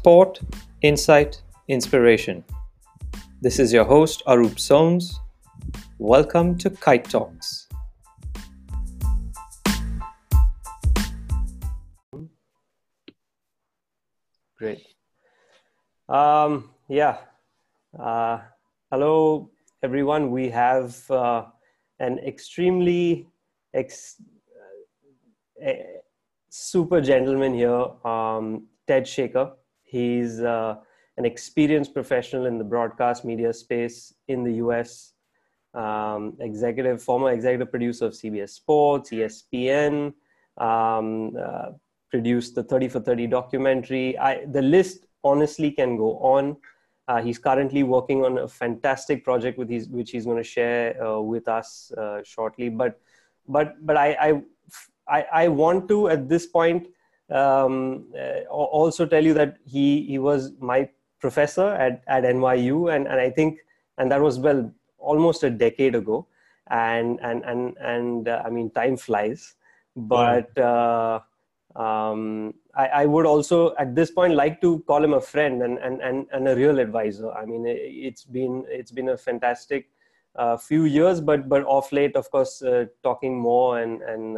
sport, insight, inspiration. This is your host, Arup Soames. Welcome to Kite Talks. Great. Um, yeah. Uh, hello, everyone. We have uh, an extremely ex- uh, super gentleman here, um, Ted Shaker. He's uh, an experienced professional in the broadcast media space in the US, um, executive, former executive producer of CBS Sports, ESPN, um, uh, produced the 30 for 30 documentary. I, the list honestly can go on. Uh, he's currently working on a fantastic project with his, which he's going to share uh, with us uh, shortly. But, but, but I, I, I, I want to at this point um, uh, also tell you that he he was my professor at, at NYU, and, and I think and that was well almost a decade ago, and and and and uh, I mean time flies, but. Uh, um, I, I, would also at this point like to call him a friend and, and, and, and a real advisor. I mean, it's been it's been a fantastic uh, few years, but but off late, of course, uh, talking more and and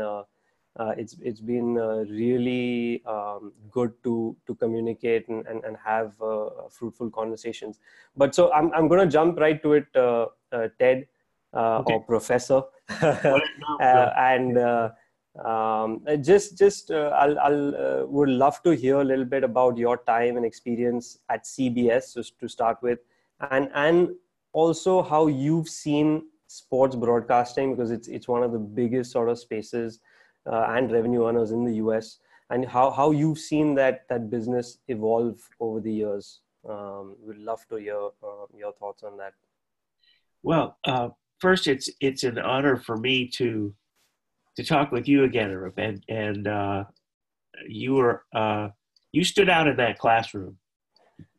uh, it's it's been uh, really um, good to to communicate and and, and have uh, fruitful conversations. But so I'm I'm going to jump right to it, uh, uh, Ted uh, okay. or Professor, and um, just just I'll I'll would love to hear a little bit about your time and experience at CBS just to start with, and and also how you've seen sports broadcasting because it's it's one of the biggest sort of spaces and revenue earners in the US, and how, how you've seen that, that business evolve over the years. Um, we'd love to hear uh, your thoughts on that. Well, uh, first, it's it's an honor for me to to talk with you again, Arup, and and uh, you were uh, you stood out in that classroom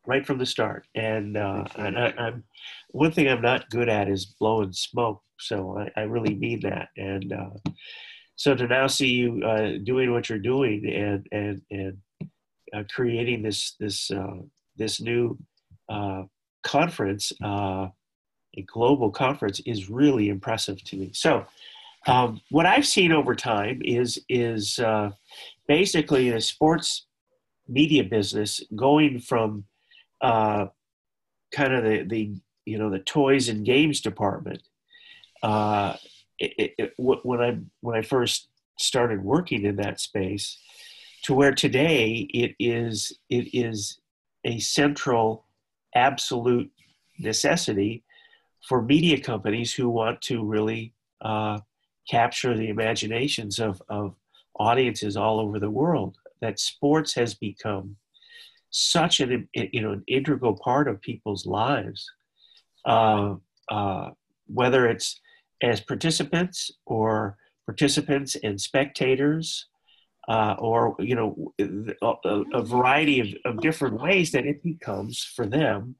right from the start. And, uh, and I, am one thing I'm not good at is blowing smoke. So I, I really mean that. And uh, so to now see you uh, doing what you're doing and and and uh, creating this this uh, this new uh, conference, uh, a global conference, is really impressive to me. So. Um, what I've seen over time is is uh, basically the sports media business going from kind of the, the you know the toys and games department uh, it, it, when I when I first started working in that space, to where today it is it is a central, absolute necessity for media companies who want to really uh, capture the imaginations of, of audiences all over the world. That sports has become such an you know an integral part of people's lives, uh, uh, whether it's as participants or participants and spectators uh, or you know a, a variety of, of, different ways that it becomes for them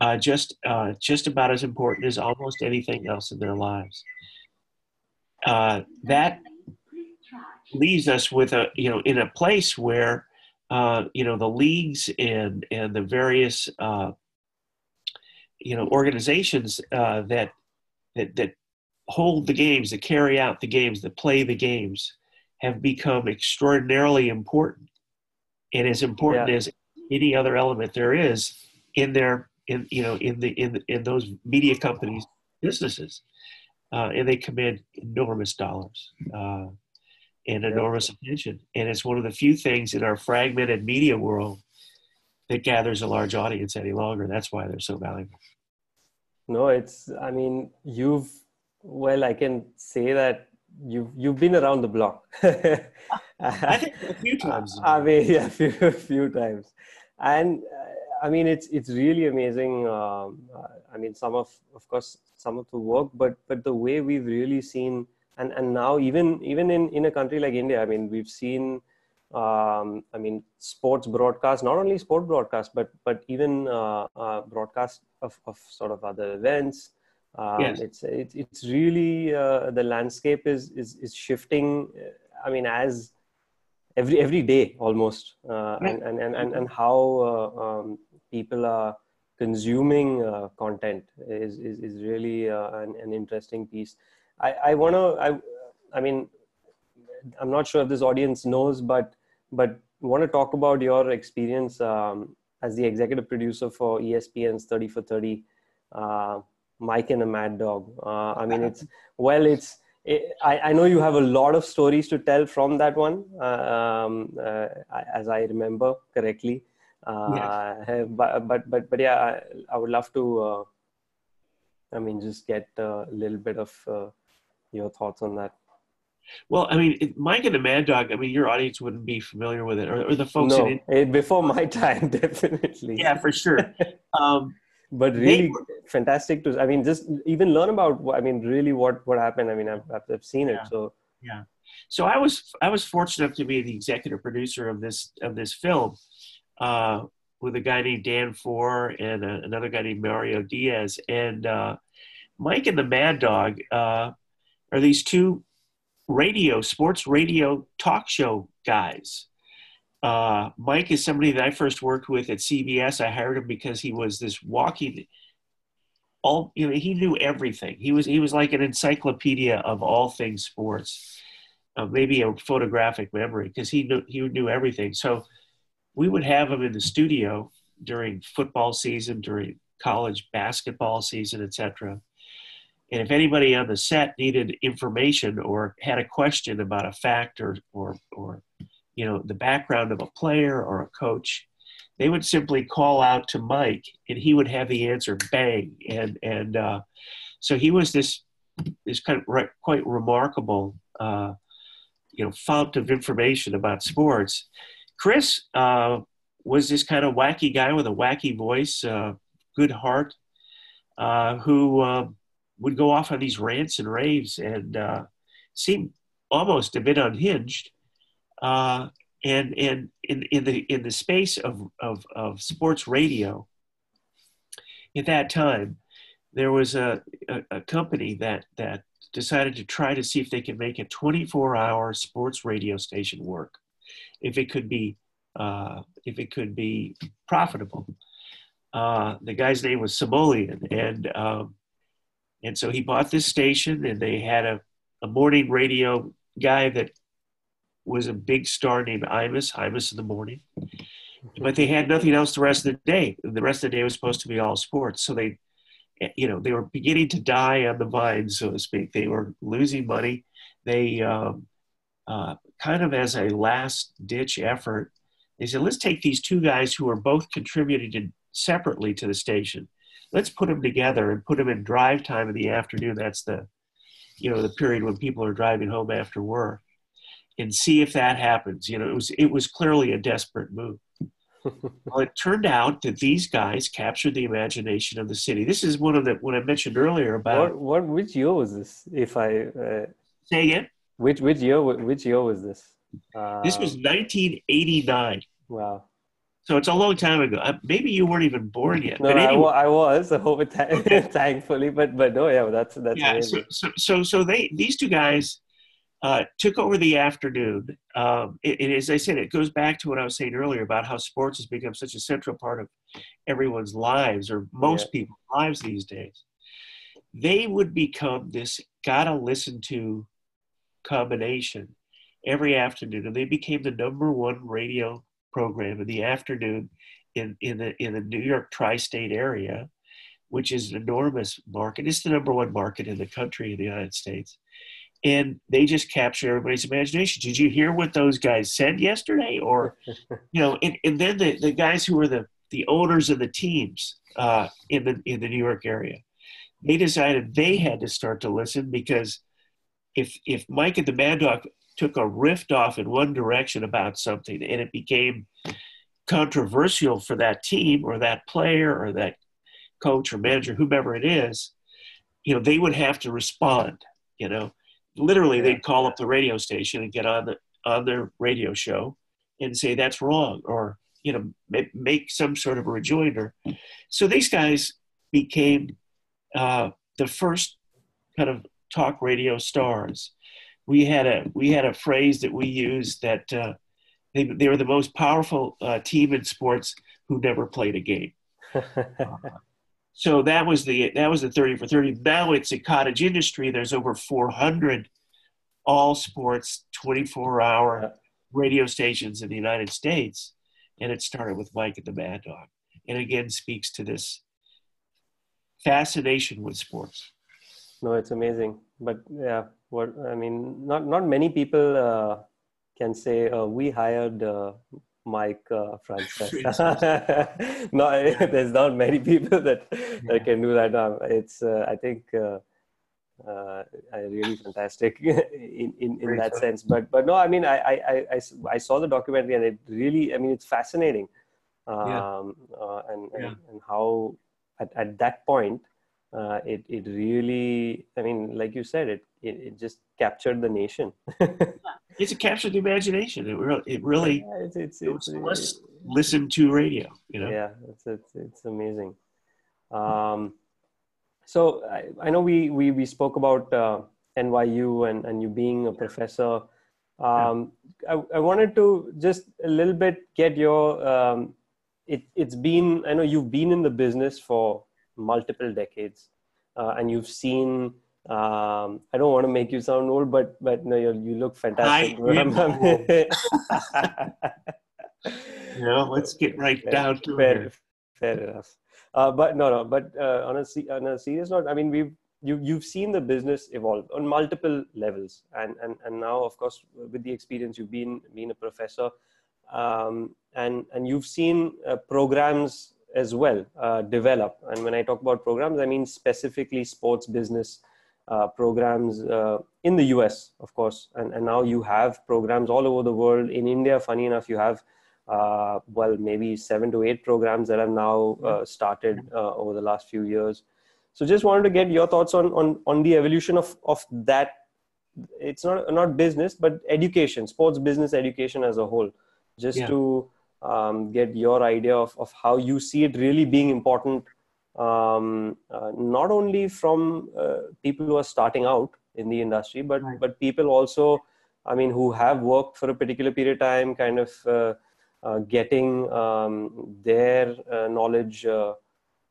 uh, just uh, just about as important as almost anything else in their lives. Uh, that leaves us with a you know in a place where uh, you know the leagues and and the various uh, you know organizations that that, that hold the games, that carry out the games, that play the games, have become extraordinarily important, and as important yeah. as any other element there is in their in you know in the in in those media companies businesses, uh, and they command enormous dollars. Uh, and enormous attention. And it's one of the few things in our fragmented media world that gathers a large audience any longer. That's why they're so valuable. No, it's, I mean, you've well, I can say that you've you've been around the block. I think a few times. I mean, yeah, a few, a few times, and uh, I mean, it's it's really amazing. Um, uh, I mean, some of of course some of the work, but but the way we've really seen, and and now even even in in a country like India, I mean, we've seen. Um, I mean, sports broadcast, not only sport broadcast, but but even uh, uh broadcast of, of sort of other events, um, yes. It's it, it's really uh, the landscape is is is shifting. Uh, I mean, as every every day almost, uh, and, and, and and and how uh, um, people are consuming uh, content is is, is really uh, an, an interesting piece. I I want to I I mean I'm not sure if this audience knows, but but want to talk about your experience um, as the executive producer for ESPN's 30 for 30, uh, Mike and a Mad Dog. Uh, I mean, it's well, it's. It, I, I know you have a lot of stories to tell from that one, uh, um, uh, as I remember correctly. Uh, yes. But but but but yeah, I, I would love to. Uh, I mean, just get a little bit of your thoughts on that. Well, I mean, Mike and the Mad Dog. I mean, your audience wouldn't be familiar with it, or, or the folks. No, in it, before my time, definitely. Yeah, for sure. Um, but really fantastic to. I mean, just even learn about. I mean, really, what what happened. I mean, I've I've seen it. Yeah, so yeah. So I was I was fortunate enough to be the executive producer of this of this film, uh, with a guy named Dan Forer and another guy named Mario Diaz, and uh, Mike and the Mad Dog uh, are these two radio, sports radio talk show guys. Uh, Mike is somebody that I first worked with at CBS. I hired him because he was this walking, all you know, he knew everything. He was he was like an encyclopedia of all things sports. Uh, maybe a photographic memory because he knew he knew everything. So we would have him in the studio during football season, during college basketball season, etc. And if anybody on the set needed information or had a question about a fact or, or, or you know, the background of a player or a coach, they would simply call out to Mike and he would have the answer bang. And, and uh, so he was this, this kind of re- quite remarkable, uh, you know, fount of information about sports. Chris uh, was this kind of wacky guy with a wacky voice, uh, good heart, uh, who um, would go off on these rants and raves and uh, seem almost a bit unhinged. Uh, and and in, in the in the space of, of, of sports radio, at that time, there was a, a, a, company that that decided to try to see if they could make a 24-hour sports radio station work, if it could be uh, if it could be profitable. Uh, the guy's name was Smulyan, and um, and so he bought this station, and they had a, a morning radio guy that was a big star named Imus, Imus in the morning. But they had nothing else the rest of the day. The rest of the day was supposed to be all sports. So they, you know, they were beginning to die on the vine, so to speak. They were losing money. They, um, uh, kind of as a last ditch effort, they said, let's take these two guys who are both contributing separately to the station let's put them together and put them in drive time in the afternoon. That's the, you know, the period when people are driving home after work, and see if that happens. You know, it was it was clearly a desperate move. well, it turned out that these guys captured the imagination of the city. This is one of the what I mentioned earlier about what, what which year was this? If I uh, say again, which which year which year was this? Uh, this was 1989. Wow. So it's a long time ago. Uh, maybe you weren't even born yet. No, but anyway. I, I was. okay. thankfully, but but no, yeah, that's that's yeah. So, so, so so they these two guys uh, took over the afternoon. Um, and as I said, it goes back to what I was saying earlier about how sports has become such a central part of everyone's lives, or most yeah. people's lives these days. They would become this gotta listen to combination every afternoon, and they became the number one radio program in the afternoon in, in the in the New York tri-state area, which is an enormous market. It's the number one market in the country in the United States. And they just capture everybody's imagination. Did you hear what those guys said yesterday? Or, you know, and, and then the, the guys who were the, the owners of the teams uh, in the in the New York area, they decided they had to start to listen because if if Mike and the Mad Dog took a rift off in one direction about something and it became controversial for that team or that player or that coach or manager, whomever it is, you know, they would have to respond, you know. Literally yeah. they'd call up the radio station and get on the on their radio show and say that's wrong or you know make, some sort of a rejoinder. So these guys became uh, the first kind of talk radio stars we had a we had a phrase that we used that uh, they, they were the most powerful uh, team in sports who never played a game. so that was the that was the 30 for 30. Now it's a cottage industry. There's over 400 all sports 24 hour radio stations in the United States, and it started with Mike and the Mad Dog, and again speaks to this fascination with sports. No, it's amazing, but yeah, what I mean, not not many people. Uh can say uh, we hired uh, Mike uh, Francis. no, there's not many people that, that can do that. It's uh, I think uh, uh, really fantastic in in, in that sense. But but no, I mean I, I I I saw the documentary and it really I mean it's fascinating, um, yeah. Uh, and, yeah. and, and how at, at that point uh, it it really I mean like you said it it, it just captured the nation. It's a captured the imagination. It really, it really. Yeah, it's, it's, it's, let's listen to radio. You know. Yeah, it's it's, it's amazing. Um, so I, I know we we we spoke about uh, NYU and and you being a professor. Um, yeah. I, I wanted to just a little bit get your. Um, it it's been I know you've been in the business for multiple decades, uh, and you've seen um, I don't want to make you sound old, but but no, you you look fantastic. Know, let's get right fair, down to fair, it. Fair enough. Uh, but no, no. But uh, on a on a serious note, I mean, we've you you've seen the business evolve on multiple levels, and and and now, of course, with the experience, you've been been a professor, um, and and you've seen uh, programs as well uh, develop. And when I talk about programs, I mean specifically sports business uh, programs uh, in the US, of course, and, and now you have programs all over the world. In India, funny enough, you have uh, well maybe seven to eight programs that have now uh, started uh, over the last few years. So, just wanted to get your thoughts on on on the evolution of of that. It's not not business, but education, sports business education as a whole. Just yeah. to um, get your idea of, of how you see it really being important um, uh, not only from uh, people who are starting out in the industry, but right. but people also, I mean, who have worked for a particular period of time, kind of uh, uh getting um, their uh, knowledge uh,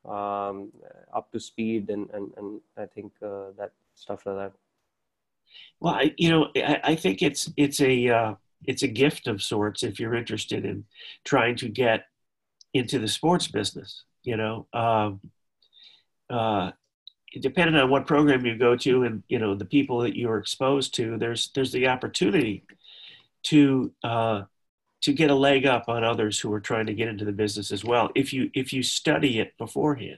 um, up to speed, and and and I think that stuff like that. Well, I, you know, I, I think it's it's a it's a gift of sorts if you're interested in trying to get into the sports business you know um, uh, depending on what program you go to and you know the people that you're exposed to there's there's the opportunity to uh, to get a leg up on others who are trying to get into the business as well if you if you study it beforehand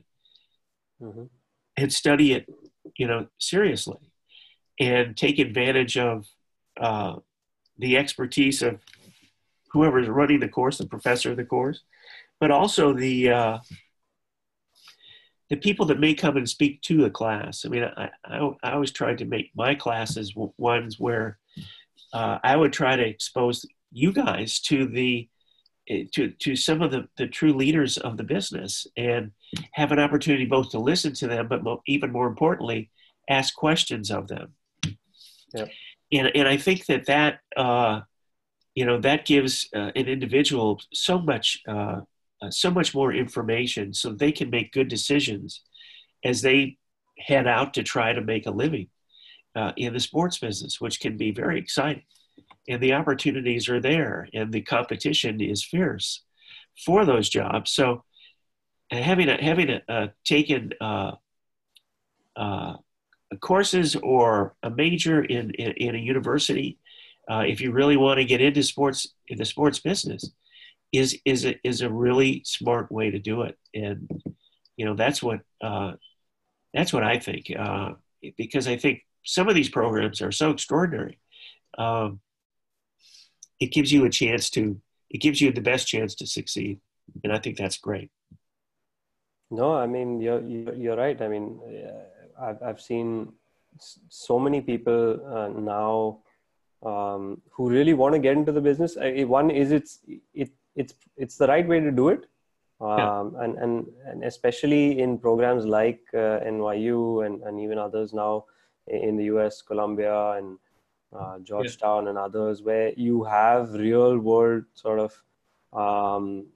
mm-hmm. and study it you know seriously and take advantage of uh, the expertise of whoever's running the course the professor of the course but also the uh, the people that may come and speak to the class. I mean, I, I, I always tried to make my classes ones where uh, I would try to expose you guys to the eh, to to some of the, the true leaders of the business and have an opportunity both to listen to them, but mo- even more importantly, ask questions of them. Yep. And and I think that that uh, you know that gives uh, an individual so much uh, so much more information so they can make good decisions as they head out to try to make a living uh, in the sports business, which can be very exciting. And the opportunities are there, and the competition is fierce for those jobs. So, having a, having a, a taken uh, uh, courses or a major in, in, in a university, uh, if you really want to get into sports in the sports business, is is a, is a really smart way to do it, and you know that's what uh, that's what I think uh, because I think some of these programs are so extraordinary. Um, it gives you a chance to it gives you the best chance to succeed, and I think that's great. No, I mean you're you're right. I mean, I've I've seen so many people uh, now um, who really want to get into the business. One is it's it it's it's the right way to do it um, yeah. and, and and especially in programs like uh, NYU and, and even others now in the US, Columbia, and uh, Georgetown, yeah. and others, where you have real world sort of um,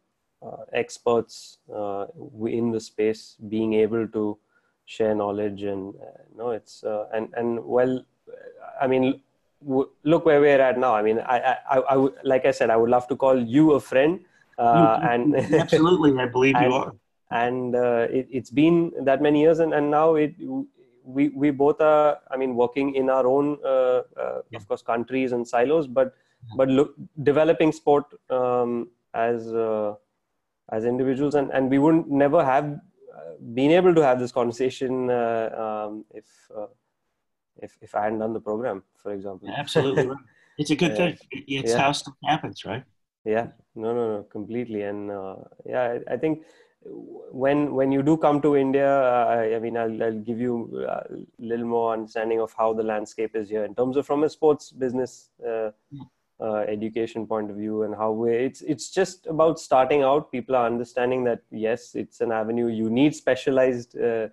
uh, experts uh, in the space being able to share knowledge and uh, no it's uh, and and well i mean w- look where we're at now. I mean I, I i would like i said i would love to call you a friend uh, and absolutely i believe and, you are. and uh, it, has been that many years and, and now it we we both are i mean working in our own uh, uh, yeah. of course countries and silos but but look developing sport um, as as individuals and and we wouldn't never have been able to have this conversation uh, um, if uh, if if I hadn't done the program, for example. Absolutely, right. it's a good thing. It's yeah. how stuff happens, right? Yeah, no, no, no, completely. And uh, yeah, I, I, think when when you do come to India, I, I mean, I'll, I'll give you a little more understanding of how the landscape is here in terms of from a sports business. Uh, uh, education point of view and how we it's it's just about starting out people are understanding that yes it's an avenue you need specialized uh,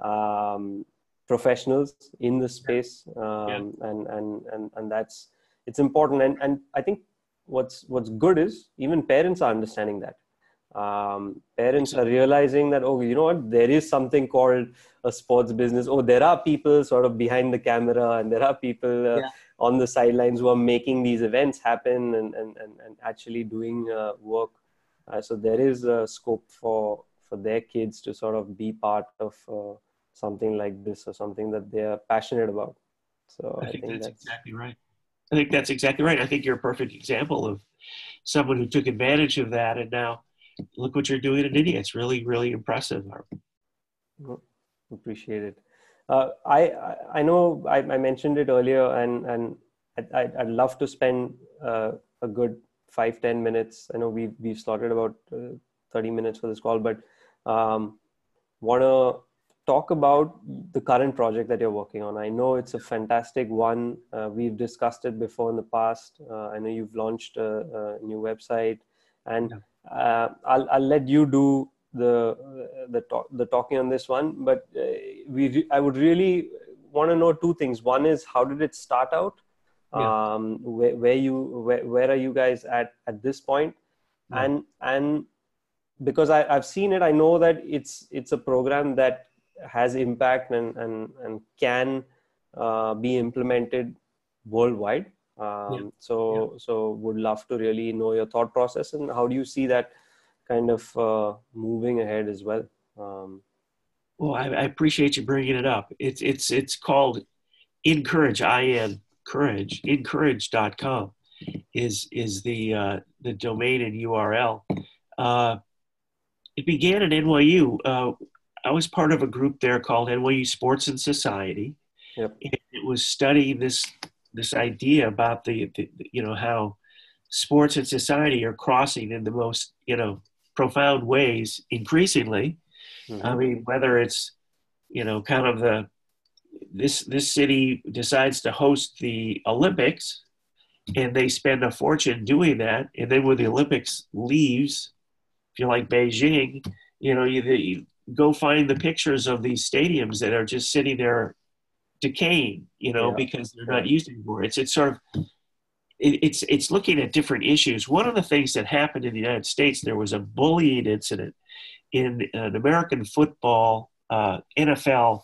um, professionals in the space um, yeah. and, and and and that's it's important. And and i think what's what's good is even parents are understanding that. Um, parents are realizing that oh you know what? There is something called a sports business. Oh there are people sort of behind the camera and there are people uh, yeah. on the sidelines who are making these events happen and, and, and, and actually doing uh, work. Uh, so there is a scope for, for their kids to sort of be part of uh, something like this or something that they are passionate about. So I, I think, think, that's, that's exactly right. I think that's exactly right. I think you're a perfect example of someone who took advantage of that and now look what you're doing in India. It's really, really impressive. Appreciate it. Uh, I I know I, I, mentioned it earlier, and and I'd, I'd love to spend uh, a good five ten minutes. I know we we've slotted about uh, thirty minutes for this call, but um, want to talk about the current project that you're working on. I know it's a fantastic one. Uh, we've discussed it before in the past. Uh, I know you've launched a, a new website, and uh, I'll I'll let you do the the talk, the talking on this one but uh, we i would really want to know two things one is how did it start out yeah. um where, where you where, where are you guys at at this point yeah. and and because I, i've seen it i know that it's it's a program that has impact and and and can uh, be implemented worldwide um, yeah. so so would love to really know your thought process and how do you see that kind of uh, moving ahead as well. Um, well, I, I, appreciate you bringing it up. It's it's it's called InCourage. I N Courage. InCourage.com is is the uh, the domain and URL. Uh, it began at NYU. I was part of a group there called NYU Sports and Society. Yep. it was studying this this idea about the, the you know how sports and society are crossing in the most you know profound ways increasingly. Mm-hmm. I mean, whether it's, you know, kind of the, this, this city decides to host the Olympics and they spend a fortune doing that. And then when the Olympics leaves, if you like Beijing, you know, you, you go find the pictures of these stadiums that are just sitting there decaying, you know, yeah. because they're not used anymore. It's, it's sort of, it's it's looking at different issues. One of the things that happened in the United States, there was a bullying incident in an American football uh, NFL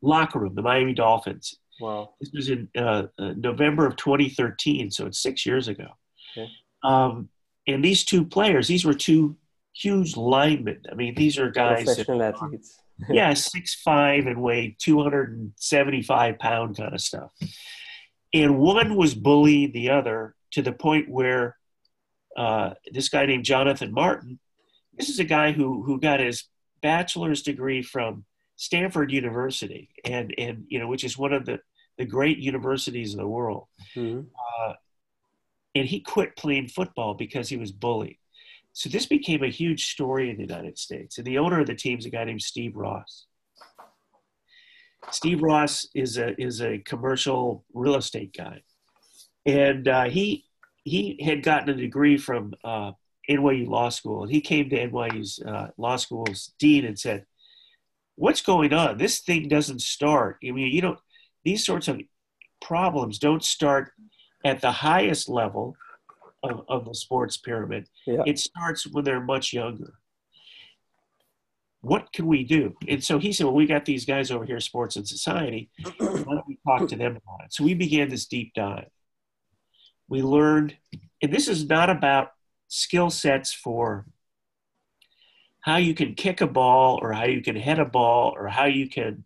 locker room, the Miami Dolphins. Wow. This was in uh, uh, November of 2013, so it's six years ago. Okay. Um, and these two players, these were two huge linemen. I mean, these are guys. Professional that, athletes. yeah, six five and weigh 275 pound kind of stuff and one was bullying the other to the point where uh, this guy named Jonathan Martin, this is a guy who who got his bachelor's degree from Stanford University, and and you know which is one of the the great universities in the world. Mm-hmm. Uh, and he quit playing football because he was bullied. So this became a huge story in the United States. And the owner of the team is a guy named Steve Ross. Steve Ross is a is a commercial real estate guy, and uh, he he had gotten a degree from uh, NYU Law School, and he came to NYU's uh, law school's dean and said, "What's going on? This thing doesn't start. I mean, you know, these sorts of problems don't start at the highest level of, of the sports pyramid. Yeah. It starts when they're much younger. What can we do? And so he said, Well, we got these guys over here, Sports and Society. Why don't we talk to them about it? So we began this deep dive. We learned, and this is not about skill sets for how you can kick a ball or how you can head a ball or how you can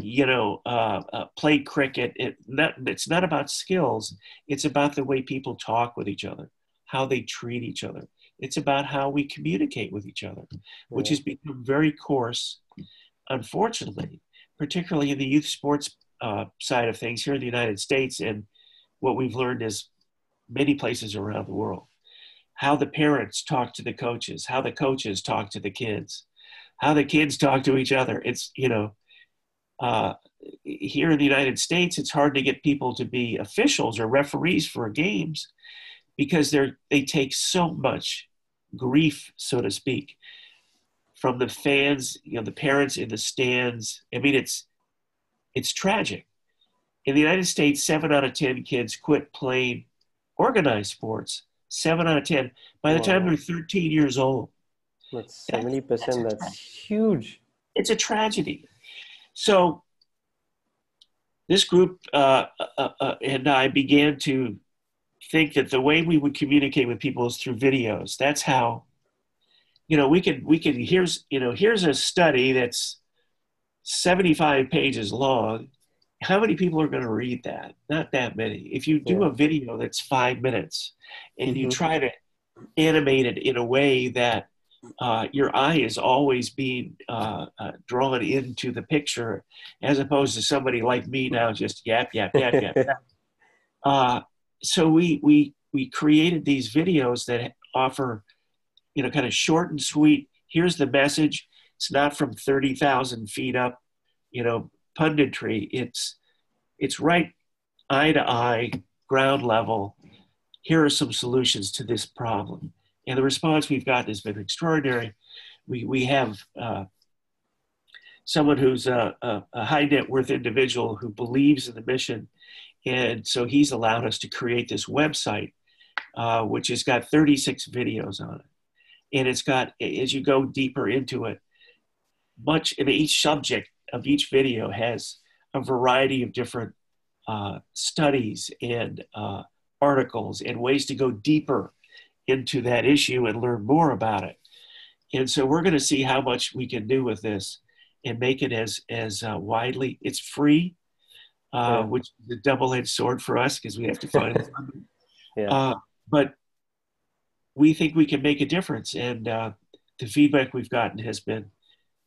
you know uh, uh, play cricket it, not, it's not about skills it's about the way people talk with each other how they treat each other. It's about how we communicate with each other which has become very coarse unfortunately particularly in the youth sports uh, side of things here in the united states and what we've learned is many places around the world. How the parents talk to the coaches how the coaches talk to the kids how the kids talk to each other it's you know uh, here in the United States, it's hard to get people to be officials or referees for games because they're they take so much grief, so to speak, from the fans, you know, the parents in the stands. I mean, it's it's tragic. In the United States, seven out of ten kids quit playing organized sports. Seven out of ten. By the wow. time they're 13 years old, that's 70 percent. That's, that's huge. It's a tragedy. So this group uh, uh, uh, and I began to think that the way we would communicate with people is through videos. That's how, you know, we could we could here's you know here's a study that's 75 pages long. How many people are going to read that? Not that many. If you do yeah. a video that's five minutes and mm-hmm. you try to animate it in a way that uh, your eye is always being uh, uh, drawn into the picture as opposed to somebody like me now just yap yap yap yap. yap. Uh, so we we we created these videos that offer you know kind of short and sweet here's the message it's not from 30,000 feet up you know punditry it's it's right eye to eye ground level here are some solutions to this problem and the response we've gotten has been extraordinary. We, we have uh, someone who's a, a, a, high net worth individual who believes in the mission. And so he's allowed us to create this website, uh, which has got 36 videos on it. And it's got, as you go deeper into it, much in each subject of each video has a variety of different uh, studies and uh, articles and ways to go deeper into that issue and learn more about it. And so we're going to see how much we can do with this and make it as as uh, widely. It's free, uh, yeah. which is a double-edged sword for us because we have to find it. yeah. Uh, but we think we can make a difference, and uh, the feedback we've gotten has been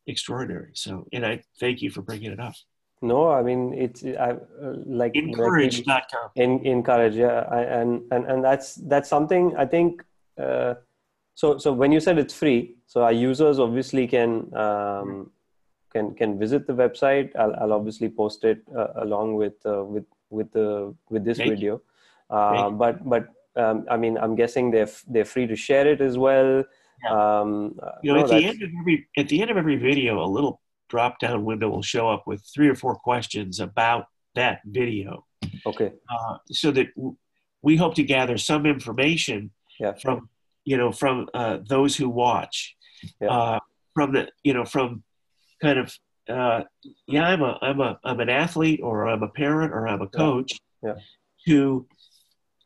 extraordinary. So, and I thank you for bringing it up. No, I mean it's I, uh, like encourage.com. In, encourage, yeah, I, and and and that's that's something I think uh, so so when you said it's free so our users obviously can um, can can visit the website. I'll, I'll obviously post it uh, along with uh, with with the with this Thank video. Uh, but but um, i mean i'm guessing they're they're free to share it as well. Yeah. um, you know no, at the end of every at the end of every video a little drop down window will show up with three or four questions about that video. Okay. Uh, so that w- we hope to gather some information yeah. from you know from uh, those who watch. Yeah. uh, from the you know from kind of uh, yeah I'm a I'm a I'm an athlete or I'm a parent or I'm a coach yeah. to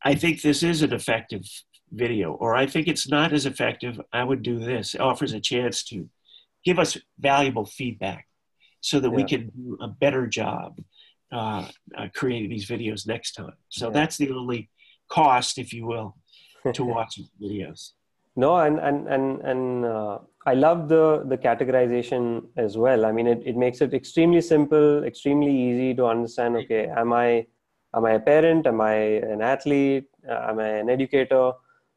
I think this is an effective video or I think it's not as effective. I would do this. It offers a chance to give us valuable feedback so that we can do a better job uh, uh, creating these videos next time. So that's the only cost if you will to watch videos. No, and and and and uh, I love the the categorization as well. I mean, it, it makes it extremely simple, extremely easy to understand. Okay, am I am I a parent? Am I an athlete? Uh, am I an educator?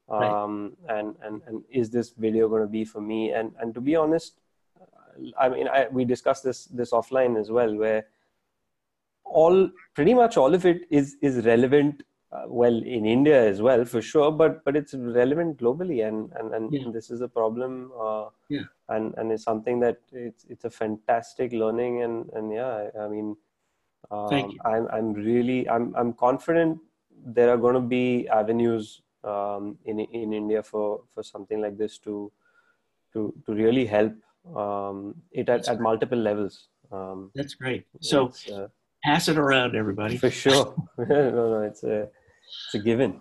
Um, right. and and and is this video going to be for me? And and to be honest, I mean, I, we discussed this this offline as well, where all pretty much all of it is is relevant uh, well in India as well for sure, but but it's relevant globally, and and, and yeah. this is a problem. Uh, yeah. And and it's something that it's it's a fantastic learning, and and yeah, I, I mean, Um, Thank you. I'm, I'm really, I'm, I'm confident there are going to be avenues um, in in India for for something like this to to to really help um, it at, at multiple levels. Um, That's great. So uh, pass it around, everybody. for sure, no, no, it's a it's a given.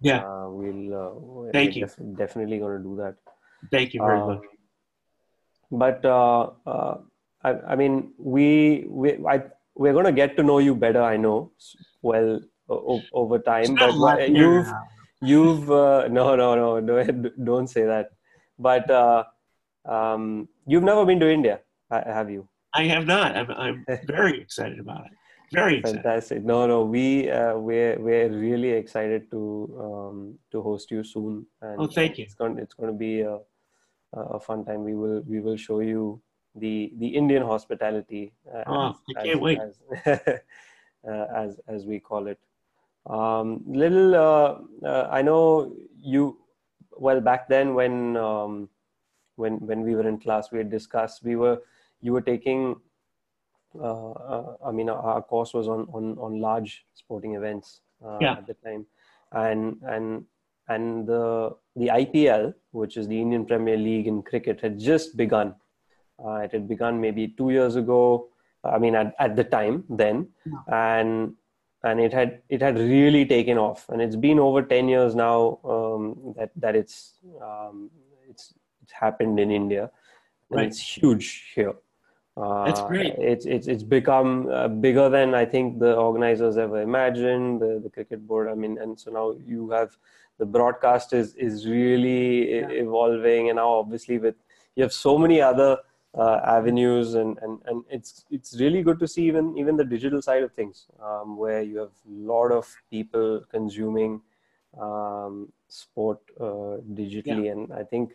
Yeah. Uh, we'll uh, we're Thank you. def- definitely going to do that. Thank you very Um, much. but uh, uh, I, I mean, we we I, we're going to get to know you better. I know well o- over time. But a lot wha- there you've now. you've uh, no no no don't don't say that. But uh, um, you've never been to India, have you? I have not. I'm, I'm very excited about it. Very excited. Fantastic. No, no, we uh, we're we're really excited to um, to host you soon. And Oh, thank you. It's going it's going to be a, a fun time. We will we will show you the the Indian hospitality. Uh, Oh, I can't wait. As, uh, as as we call it. Um, little, uh, uh, I know you. Well, back then when um, when when we were in class, we had discussed. We were you were taking I mean, our course was on on, on large sporting events uh, Yeah. at the time, and and and the the IPL, which is the Indian Premier League in cricket, had just begun. Uh, it had begun maybe two years ago. I mean, at, at the time then, and and it had it had really taken off, and it's been over ten years now um, that that it's um, it's it's happened in India, and Right. it's huge here. Uh, That's great. It's it's it's become uh, bigger than I think the organizers ever imagined. The the cricket board. I mean, and so now you have the broadcast is is really e- evolving, and now obviously with you have so many other uh, avenues, and and and it's it's really good to see even even the digital side of things, um, where you have a lot of people consuming um, sport uh, digitally, and I think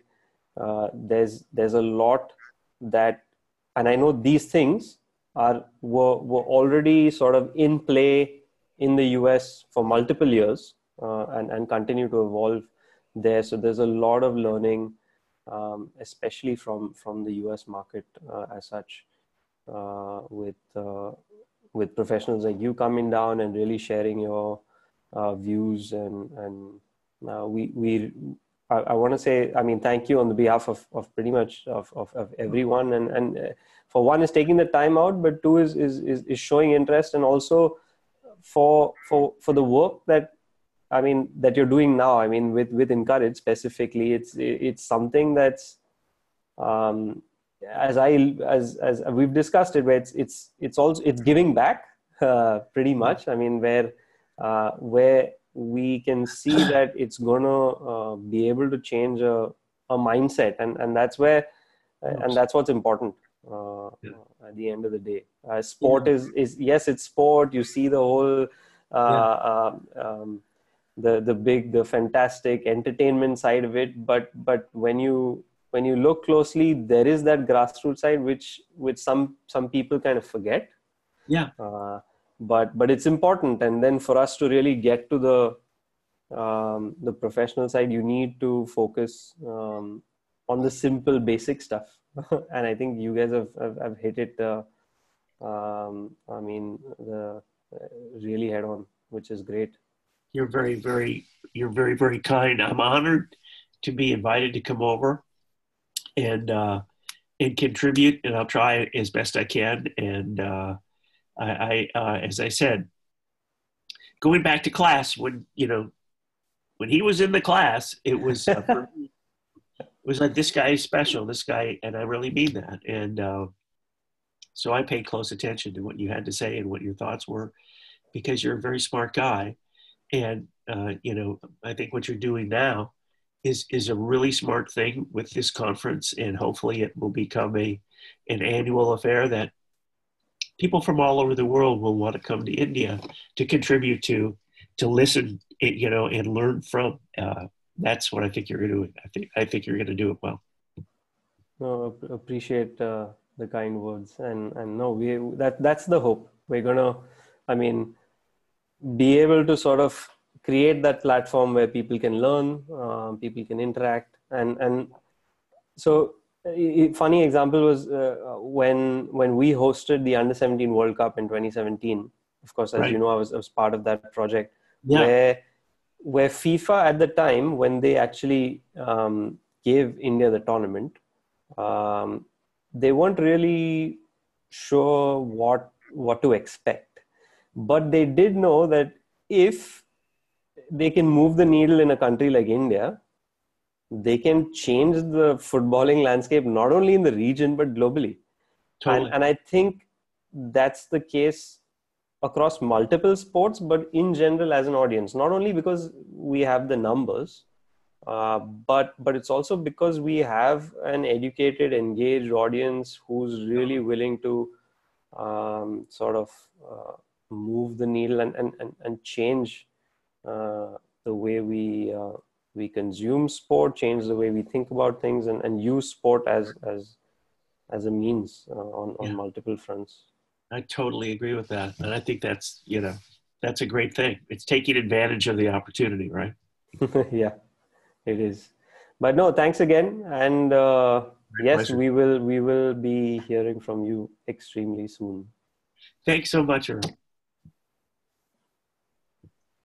uh, there's there's a lot that and I know these things are were, were already sort of in play in the US for multiple years uh, and and continue to evolve there. So there's a lot of learning, um, especially from from the US market uh, as such, uh, with uh, with professionals like you coming down and really sharing your uh, views and and uh, we we I, I want to say, I mean, thank you on the behalf of, of pretty much of, of, of everyone. And, and uh, for one is taking the time out, but two is, is, is, is showing interest and also for, for, for the work that, I mean, that you're doing now. I mean, with, with InCourage specifically, it's, it's something that's, um, as I, as, as we've discussed it, where it's, it's, it's also, it's giving back, uh, pretty much. I mean, where, uh, where we can see that it's gonna uh, be able to change a, a mindset and and that's where and that's what's important uh, Yeah. at the end of the day. Uh, sport is is yes it's sport. You see the whole uh, um, um, the the big the fantastic entertainment side of it but but when you when you look closely there is that grassroots side which which some some people kind of forget. Yeah. But but it's important and then for us to really get to the um, the professional side you need to focus um, on the simple basic stuff and i think you guys have have, have hit it uh, um, i mean the uh, really head on which is great You're very, very, you're very, very kind. I'm honored to be invited to come over and uh, and contribute, and I'll try as best I can. And uh, I, I uh, as I said, going back to class when you know when he was in the class, it was uh, me, it was like this guy is special. This guy, and I really mean that. And uh, so I paid close attention to what you had to say and what your thoughts were, because you're a very smart guy and uh, you know i think what you're doing now is is a really smart thing with this conference and hopefully it will become a an annual affair that people from all over the world will want to come to india to contribute to to listen eh, you know and learn from uh, that's what i think you're going doing i think i think you're going to do it well. No appreciate uh, the kind words and and no we that that's the hope. We're gonna i mean be able to sort of create that platform where people can learn uh, people can interact and and so a funny example was uh, when when we hosted the under 17 world cup in 2017 of course as Right. you know i was, I was part of that project Yeah. where where FIFA at the time when they actually um, gave India the tournament, um, they weren't really sure what what to expect, but they did know that if they can move the needle in a country like India, they can change the footballing landscape not only in the region but globally. Totally. And, and I think that's the case across multiple sports, but in general as an audience, not only because we have the numbers, uh, but but it's also because we have an educated, engaged audience who's really willing to um, sort of uh, move the needle and and and, and change uh, the way we uh, we consume sport, change the way we think about things, and, and use sport as as as a means uh, on on Yeah. multiple fronts. I totally agree with that. And I think that's, you know, that's a great thing. It's taking advantage of the opportunity, right? yeah, it is. But no, thanks again, and uh, yes, pleasure. we will we will be hearing from you extremely soon. Thanks so much, Earl.